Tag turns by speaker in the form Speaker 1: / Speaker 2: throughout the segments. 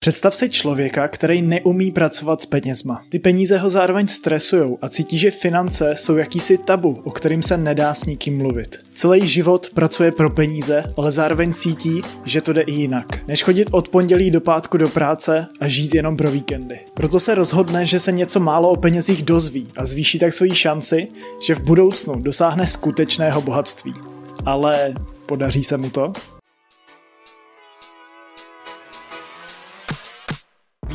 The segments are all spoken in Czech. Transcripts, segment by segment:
Speaker 1: Představ si člověka, který neumí pracovat s penězma. Ty peníze ho zároveň stresujou a cítí, že finance jsou jakýsi tabu, o kterým se nedá s nikým mluvit. Celý život pracuje pro peníze, ale zároveň cítí, že to jde i jinak. Než chodit od pondělí do pátku do práce a žít jenom pro víkendy. Proto se rozhodne, že se něco málo o penězích dozví a zvýší tak svoji šanci, že v budoucnu dosáhne skutečného bohatství. Ale podaří se mu to?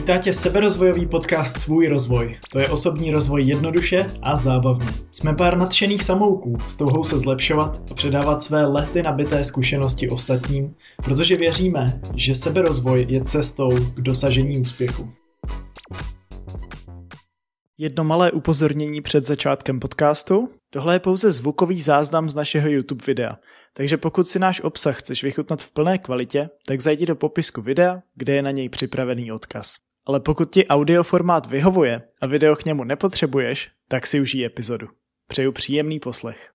Speaker 1: Vítá tě seberozvojový podcast Svůj rozvoj. To je osobní rozvoj jednoduše a zábavně. Jsme pár nadšených samouků s touhou se zlepšovat a předávat své lety nabité zkušenosti ostatním, protože věříme, že seberozvoj je cestou k dosažení úspěchu. Jedno malé upozornění před začátkem podcastu. Tohle je pouze zvukový záznam z našeho YouTube videa, takže pokud si náš obsah chceš vychutnat v plné kvalitě, tak zajdi do popisku videa, kde je na něj připravený odkaz. Ale pokud ti audioformát vyhovuje a video k němu nepotřebuješ, tak si užij epizodu. Přeju příjemný poslech.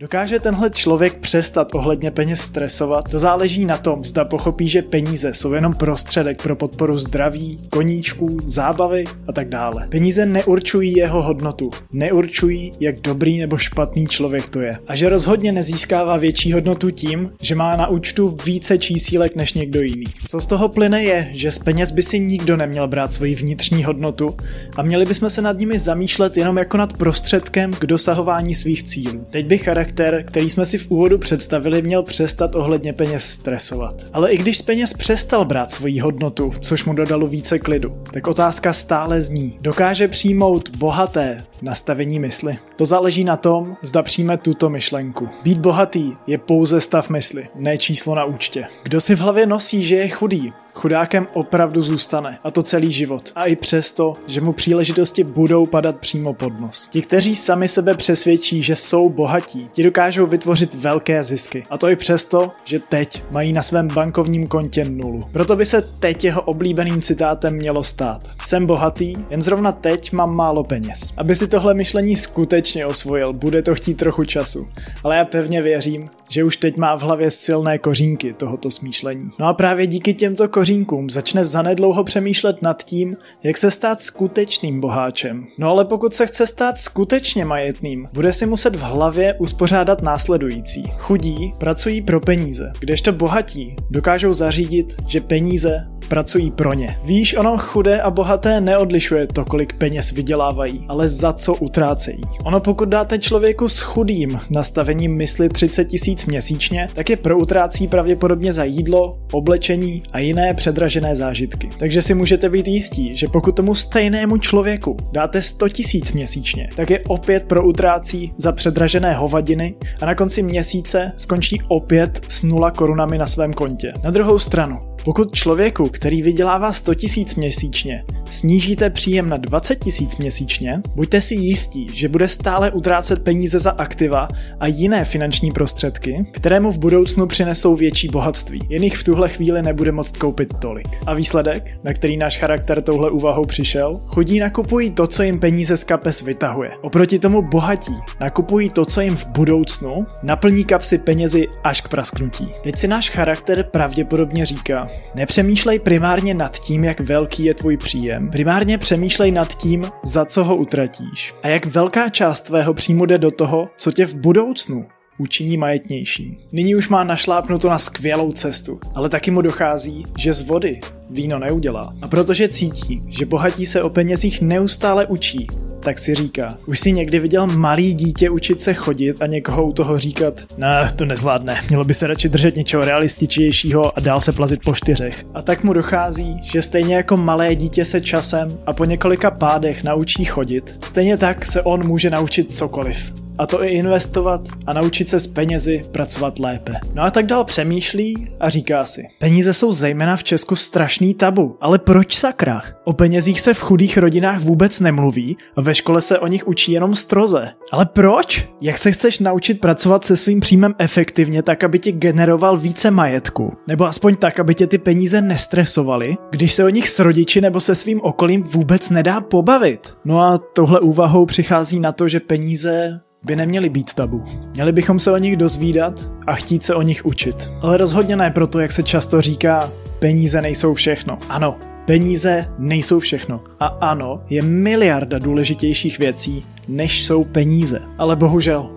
Speaker 1: Dokáže tenhle člověk přestat ohledně peněz stresovat? To záleží na tom, zda pochopí, že peníze jsou jenom prostředek pro podporu zdraví, koníčků, zábavy a tak dále. Peníze neurčují jeho hodnotu, neurčují, jak dobrý nebo špatný člověk to je. A že rozhodně nezískává větší hodnotu tím, že má na účtu více čísílek než někdo jiný. Co z toho plyne je, že z peněz by si nikdo neměl brát svoji vnitřní hodnotu a měli bychom se nad nimi zamýšlet jenom jako nad prostředkem k dosahování svých cílů. Teď bych charakter, který jsme si v úvodu představili, měl přestat ohledně peněz stresovat. Ale i když z peněz přestal brát svoji hodnotu, což mu dodalo více klidu, tak otázka stále zní. Dokáže přijmout bohaté nastavení mysli? To záleží na tom, zda přijme tuto myšlenku. Být bohatý je pouze stav mysli, ne číslo na účtě. Kdo si v hlavě nosí, že je chudý, chudákem opravdu zůstane. A to celý život. A i přesto, že mu příležitosti budou padat přímo pod nos. Ti, kteří sami sebe přesvědčí, že jsou bohatí, ti dokážou vytvořit velké zisky. A to i přesto, že teď mají na svém bankovním kontě nulu. Proto by se teď jeho oblíbeným citátem mělo stát. Jsem bohatý, jen zrovna teď mám málo peněz. Aby si tohle myšlení skutečně osvojil, bude to chtít trochu času. Ale já pevně věřím, že už teď má v hlavě silné kořínky tohoto smýšlení. No a právě díky těmto kořínkům začne zanedlouho přemýšlet nad tím, jak se stát skutečným boháčem. No ale pokud se chce stát skutečně majetným, bude si muset v hlavě uspořádat následující. Chudí pracují pro peníze, kdežto bohatí dokážou zařídit, že peníze pracují pro ně. Víš, ono chudé a bohaté neodlišuje to, kolik peněz vydělávají, ale za co utrácejí. Ono pokud dáte člověku s chudým nastavením mysli 30 tisíc měsíčně, tak je pro utrácí pravděpodobně za jídlo, oblečení a jiné předražené zážitky. Takže si můžete být jistí, že pokud tomu stejnému člověku dáte 100 tisíc měsíčně, tak je opět pro utrácí za předražené hovadiny a na konci měsíce skončí opět s nula korunami na svém kontě. Na druhou stranu, pokud člověku, který vydělává 100 tisíc měsíčně, snížíte příjem na 20 tisíc měsíčně, buďte si jistí, že bude stále utrácet peníze za aktiva a jiné finanční prostředky, které mu v budoucnu přinesou větší bohatství. Jen jich v tuhle chvíli nebude moct koupit tolik. A výsledek, na který náš charakter touhle úvahou přišel, chudí nakupují to, co jim peníze z kapes vytahuje. Oproti tomu bohatí nakupují to, co jim v budoucnu naplní kapsy penězi až k prasknutí. Teď si náš charakter pravděpodobně říká, Nepřemýšlej primárně nad tím, jak velký je tvůj příjem. Primárně přemýšlej nad tím, za co ho utratíš. A jak velká část tvého příjmu jde do toho, co tě v budoucnu učiní majetnější. Nyní už má našlápnuto na skvělou cestu, ale taky mu dochází, že z vody víno neudělá. A protože cítí, že bohatí se o penězích neustále učí, tak si říká, už si někdy viděl malý dítě učit se chodit a někoho u toho říkat, ne, to nezvládne, mělo by se radši držet něčeho realističnějšího a dál se plazit po čtyřech. A tak mu dochází, že stejně jako malé dítě se časem a po několika pádech naučí chodit, stejně tak se on může naučit cokoliv a to i investovat a naučit se s penězi pracovat lépe. No a tak dál přemýšlí a říká si, peníze jsou zejména v Česku strašný tabu, ale proč sakra? O penězích se v chudých rodinách vůbec nemluví a ve škole se o nich učí jenom stroze. Ale proč? Jak se chceš naučit pracovat se svým příjmem efektivně tak, aby ti generoval více majetku? Nebo aspoň tak, aby tě ty peníze nestresovaly, když se o nich s rodiči nebo se svým okolím vůbec nedá pobavit? No a tohle úvahou přichází na to, že peníze by neměly být tabu. Měli bychom se o nich dozvídat a chtít se o nich učit. Ale rozhodně ne proto, jak se často říká, peníze nejsou všechno. Ano, Peníze nejsou všechno. A ano, je miliarda důležitějších věcí, než jsou peníze. Ale bohužel,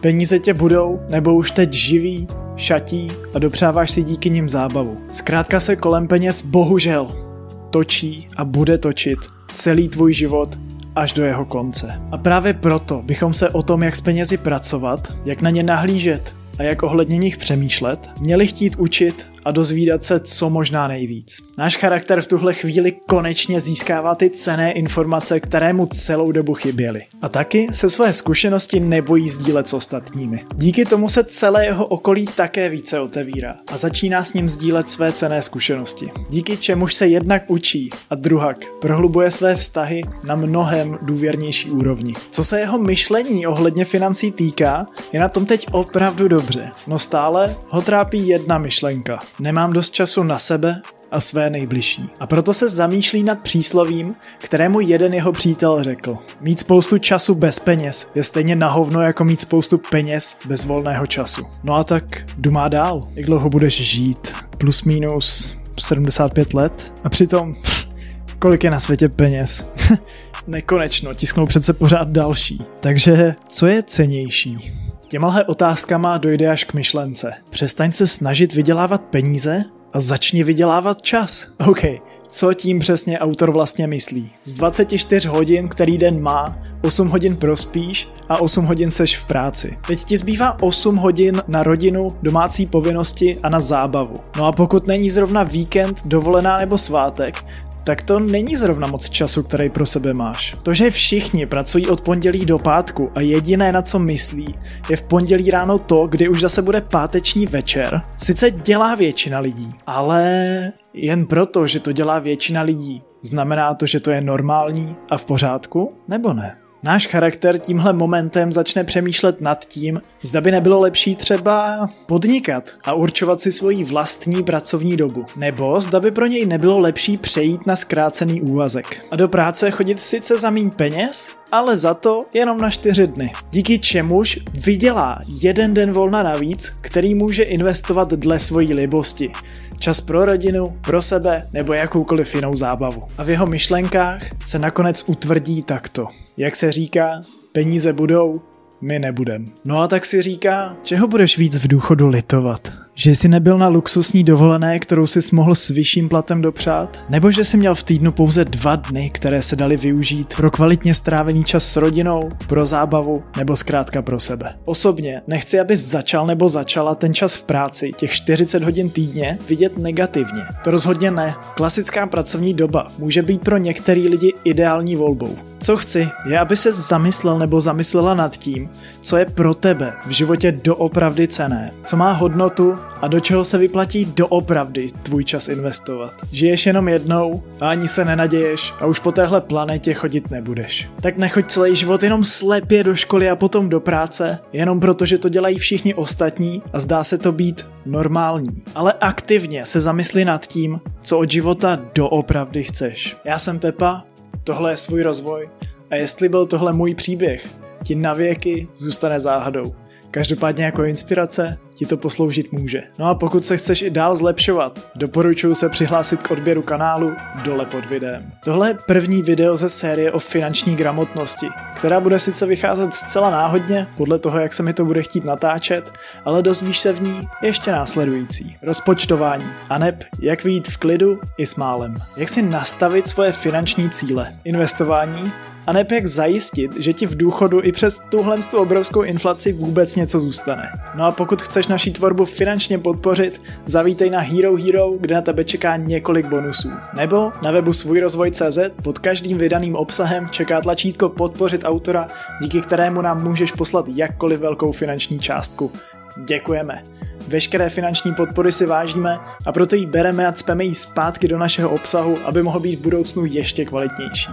Speaker 1: peníze tě budou, nebo už teď živí, šatí a dopřáváš si díky nim zábavu. Zkrátka se kolem peněz bohužel točí a bude točit celý tvůj život až do jeho konce. A právě proto bychom se o tom, jak s penězi pracovat, jak na ně nahlížet a jak ohledně nich přemýšlet, měli chtít učit a dozvídat se co možná nejvíc. Náš charakter v tuhle chvíli konečně získává ty cené informace, které mu celou dobu chyběly. A taky se své zkušenosti nebojí sdílet s ostatními. Díky tomu se celé jeho okolí také více otevírá a začíná s ním sdílet své cené zkušenosti. Díky čemuž se jednak učí a druhak prohlubuje své vztahy na mnohem důvěrnější úrovni. Co se jeho myšlení ohledně financí týká, je na tom teď opravdu dobře, no stále ho trápí jedna myšlenka. Nemám dost času na sebe a své nejbližší. A proto se zamýšlí nad příslovím, kterému jeden jeho přítel řekl. Mít spoustu času bez peněz je stejně na hovno jako mít spoustu peněz bez volného času. No a tak má dál. Jak dlouho budeš žít? Plus minus 75 let? A přitom, kolik je na světě peněz? Nekonečno, tisknou přece pořád další. Takže co je cenější? Těmahle otázkama dojde až k myšlence. Přestaň se snažit vydělávat peníze a začni vydělávat čas. OK, co tím přesně autor vlastně myslí? Z 24 hodin, který den má, 8 hodin prospíš a 8 hodin seš v práci. Teď ti zbývá 8 hodin na rodinu, domácí povinnosti a na zábavu. No a pokud není zrovna víkend, dovolená nebo svátek, tak to není zrovna moc času, který pro sebe máš. To, že všichni pracují od pondělí do pátku a jediné, na co myslí, je v pondělí ráno to, kdy už zase bude páteční večer, sice dělá většina lidí, ale jen proto, že to dělá většina lidí, znamená to, že to je normální a v pořádku, nebo ne? Náš charakter tímhle momentem začne přemýšlet nad tím, zda by nebylo lepší třeba podnikat a určovat si svoji vlastní pracovní dobu. Nebo zda by pro něj nebylo lepší přejít na zkrácený úvazek. A do práce chodit sice za méně peněz, ale za to jenom na čtyři dny. Díky čemuž vydělá jeden den volna navíc, který může investovat dle svojí libosti. Čas pro rodinu, pro sebe nebo jakoukoliv jinou zábavu. A v jeho myšlenkách se nakonec utvrdí takto. Jak se říká, peníze budou, my nebudem. No a tak si říká, čeho budeš víc v důchodu litovat? Že jsi nebyl na luxusní dovolené, kterou si mohl s vyšším platem dopřát? Nebo že jsi měl v týdnu pouze dva dny, které se dali využít pro kvalitně strávený čas s rodinou, pro zábavu nebo zkrátka pro sebe? Osobně nechci, abys začal nebo začala ten čas v práci, těch 40 hodin týdně, vidět negativně. To rozhodně ne. Klasická pracovní doba může být pro některý lidi ideální volbou. Co chci, je, aby se zamyslel nebo zamyslela nad tím, co je pro tebe v životě doopravdy cené, co má hodnotu a do čeho se vyplatí doopravdy tvůj čas investovat. Žiješ jenom jednou a ani se nenaděješ a už po téhle planetě chodit nebudeš. Tak nechoď celý život jenom slepě do školy a potom do práce, jenom proto, že to dělají všichni ostatní a zdá se to být normální. Ale aktivně se zamysli nad tím, co od života doopravdy chceš. Já jsem Pepa, tohle je svůj rozvoj a jestli byl tohle můj příběh, ti na věky zůstane záhadou. Každopádně jako inspirace ti to posloužit může. No a pokud se chceš i dál zlepšovat, doporučuji se přihlásit k odběru kanálu dole pod videem. Tohle je první video ze série o finanční gramotnosti, která bude sice vycházet zcela náhodně, podle toho, jak se mi to bude chtít natáčet, ale dozvíš se v ní ještě následující. Rozpočtování, a neb jak vyjít v klidu i s málem. Jak si nastavit svoje finanční cíle. Investování, a ne jak zajistit, že ti v důchodu i přes tuhle tu obrovskou inflaci vůbec něco zůstane. No a pokud chceš naší tvorbu finančně podpořit, zavítej na Hero Hero, kde na tebe čeká několik bonusů. Nebo na webu svůjrozvoj.cz pod každým vydaným obsahem čeká tlačítko podpořit autora, díky kterému nám můžeš poslat jakkoliv velkou finanční částku. Děkujeme. Veškeré finanční podpory si vážíme a proto ji bereme a cpeme ji zpátky do našeho obsahu, aby mohl být v budoucnu ještě kvalitnější.